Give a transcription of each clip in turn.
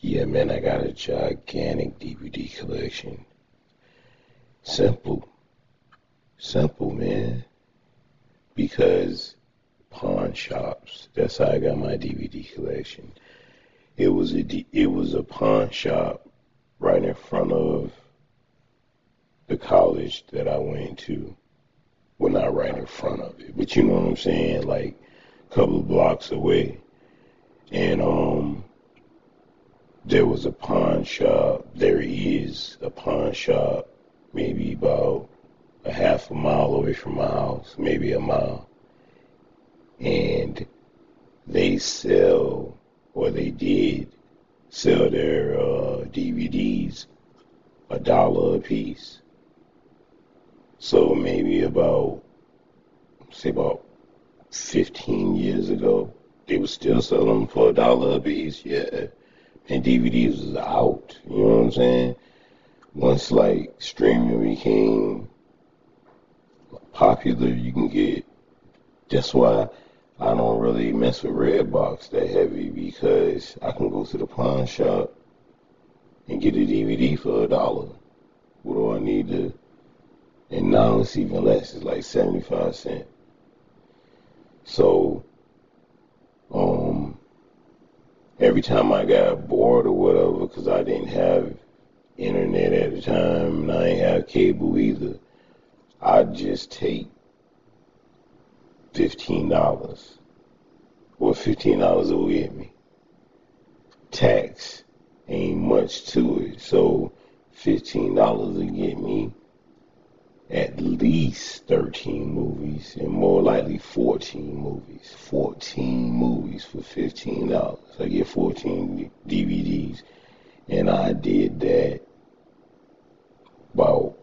Yeah, man, I got a gigantic DVD collection. Simple. Simple, man. Because pawn shops, that's how I got my DVD collection. It was a it was a pawn shop right in front of the college that I went to. Well, not right in front of it, but you know what I'm saying, like a couple of blocks away. And um, there was a pawn shop. There is a pawn shop, maybe about a half a mile away from my house, maybe a mile. And they sell, or they did sell their uh, DVDs a dollar a piece. So maybe about, say about 15 years ago, they were still selling them for a dollar a piece. Yeah. And DVDs was out. You know what I'm saying? Once like streaming became popular, you can get. That's why I don't really mess with Redbox that heavy because I can go to the pawn shop and get a DVD for a dollar. What do I need to? And now it's even less. It's like 75 cents. So, um, every time I got bored or whatever, because I didn't have internet at the time and I ain't have cable either, I'd just take fifteen dollars or fifteen dollars away at me. Tax ain't much to it, so fifteen dollars will get me at least 13 movies and more likely 14 movies. 14 movies for $15. I get 14 DVDs. And I did that about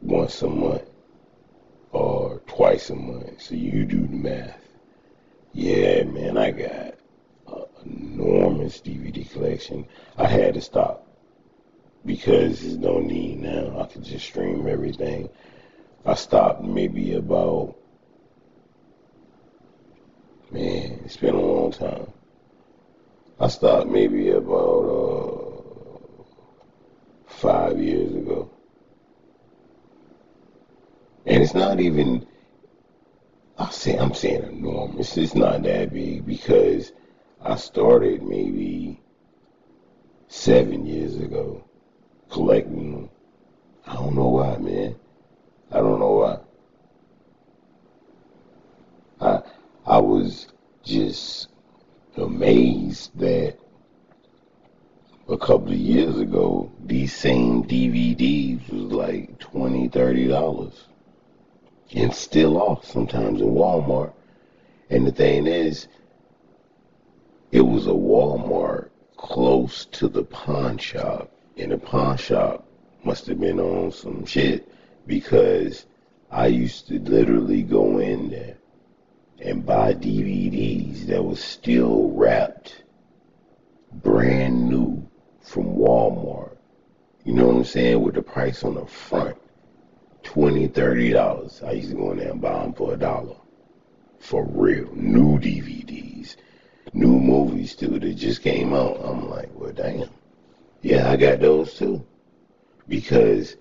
once a month or twice a month. So you do the math. Yeah, man, I got an enormous DVD collection. I had to stop because there's no need now. I can just stream everything. I stopped maybe about, man, it's been a long time. I stopped maybe about uh, five years ago. And it's not even, I say I'm saying enormous. It's not that big because I started maybe seven years ago collecting. I don't know why, man. I don't know why. I I was just amazed that a couple of years ago these same DVDs was like twenty, thirty dollars. And still off sometimes in Walmart. And the thing is, it was a Walmart close to the pawn shop in the pawn shop must have been on some shit because I used to literally go in there and buy DVDs that was still wrapped brand new from Walmart. You know what I'm saying? With the price on the front. Twenty, thirty dollars. I used to go in there and buy them for a dollar. For real. New DVDs. New movies too that just came out. I'm like, well damn. Yeah, I got those too. Because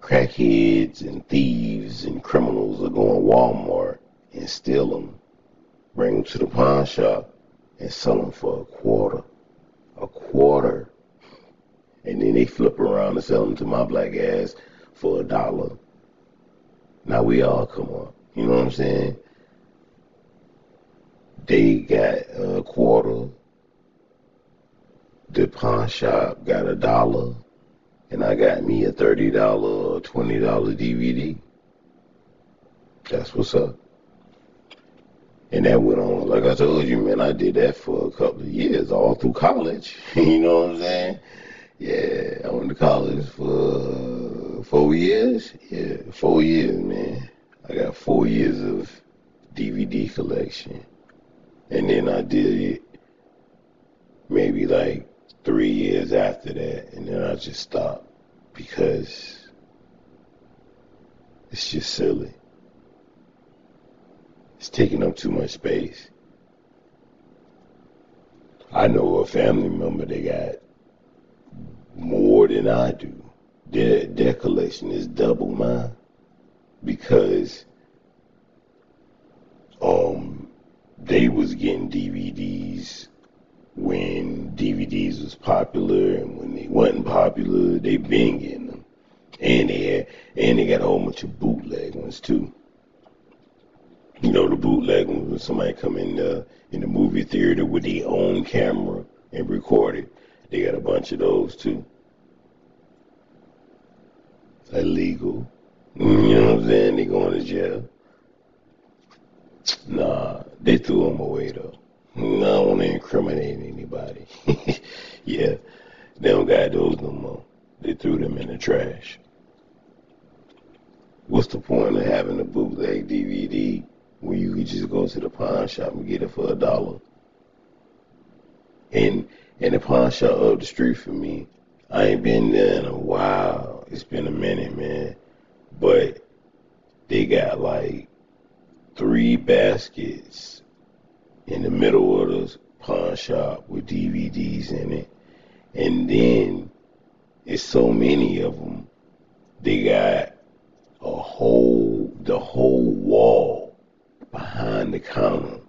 crackheads and thieves and criminals are going to Walmart and steal them, bring them to the pawn shop, and sell them for a quarter. A quarter. And then they flip around and sell them to my black ass for a dollar. Now we all come on. You know what I'm saying? They got a quarter the pawn shop got a dollar, and I got me a thirty dollar or twenty dollar DVD. That's what's up. And that went on, like I told you, man, I did that for a couple of years, all through college. you know what I'm saying? Yeah, I went to college for four years. Yeah, four years, man. I got four years of DVD collection. And then I did it maybe like three years after that, and then I just stopped because it's just silly. It's taking up too much space. I know a family member that got more than I do. Their their collection is double mine because um they was getting DVDs DVDs was popular and when they wasn't popular, they been getting them. And they had, and they got a whole bunch of bootleg ones too. You know the bootleg ones when somebody come in the in the movie theater with their own camera and record it. They got a bunch of those too. Illegal. You know what I'm saying? They going to jail. Nah, they threw them away though. I don't want to incriminate anybody. yeah, they don't got those no more. They threw them in the trash. What's the point of having a bootleg DVD when you could just go to the pawn shop and get it for a dollar? And and the pawn shop up the street for me, I ain't been there in a while. It's been a minute, man. But they got like three baskets in the middle of the pawn shop with DVDs in it. And then it's so many of them. They got a whole, the whole wall behind the counter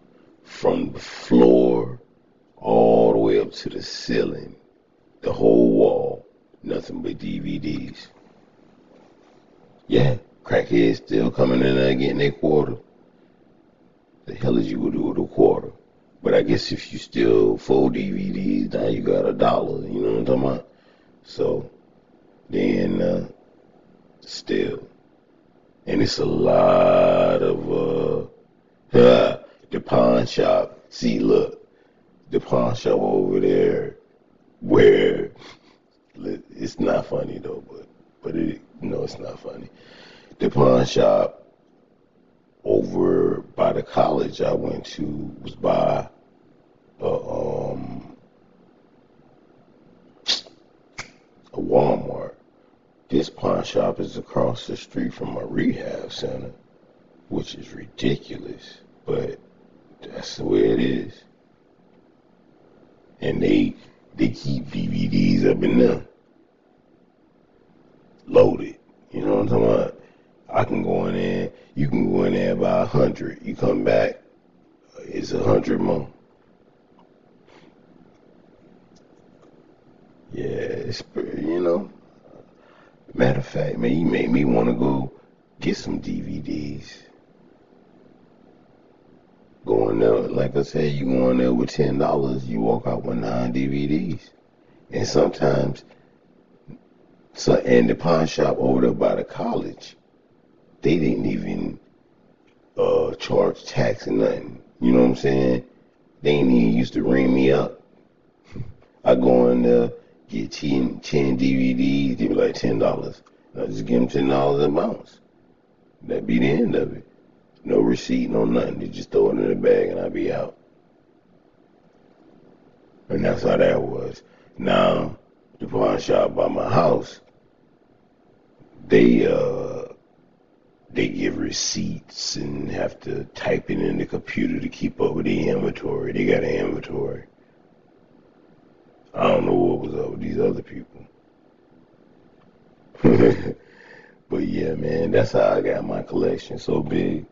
from the floor all the way up to the ceiling. The whole wall, nothing but DVDs. Yeah, crackheads still coming in there getting their quarter the hell is you gonna do with a quarter? But I guess if you steal four DVDs, now you got a dollar. You know what I'm talking about? So then uh, still, and it's a lot of uh, the pawn shop. See, look, the pawn shop over there, where it's not funny though, but but it no, it's not funny. The pawn shop over by the college I went to was by a, um, a Walmart. This pawn shop is across the street from my rehab center, which is ridiculous, but that's the way it is. And they they keep DVDs up in there, loaded. You know what I'm talking about? I can go in there. You can go in there by a hundred. You come back, it's a hundred more. Yeah, it's you know. Matter of fact, man, you made me want to go get some DVDs. Going there, like I said, you go in there with ten dollars, you walk out with nine DVDs, and sometimes, so and the pawn shop over there by the college they didn't even uh, charge tax or nothing. You know what I'm saying? They ain't even used to ring me up. I go in there, get 10, 10 DVDs, they be like $10. I just give them $10 a bounce. That'd be the end of it. No receipt, no nothing. They just throw it in the bag and I'd be out. And that's how that was. Now, the pawn shop by my house, they uh they give receipts and have to type it in the computer to keep up with the inventory. They got an inventory. I don't know what was up with these other people. but yeah, man, that's how I got my collection so big.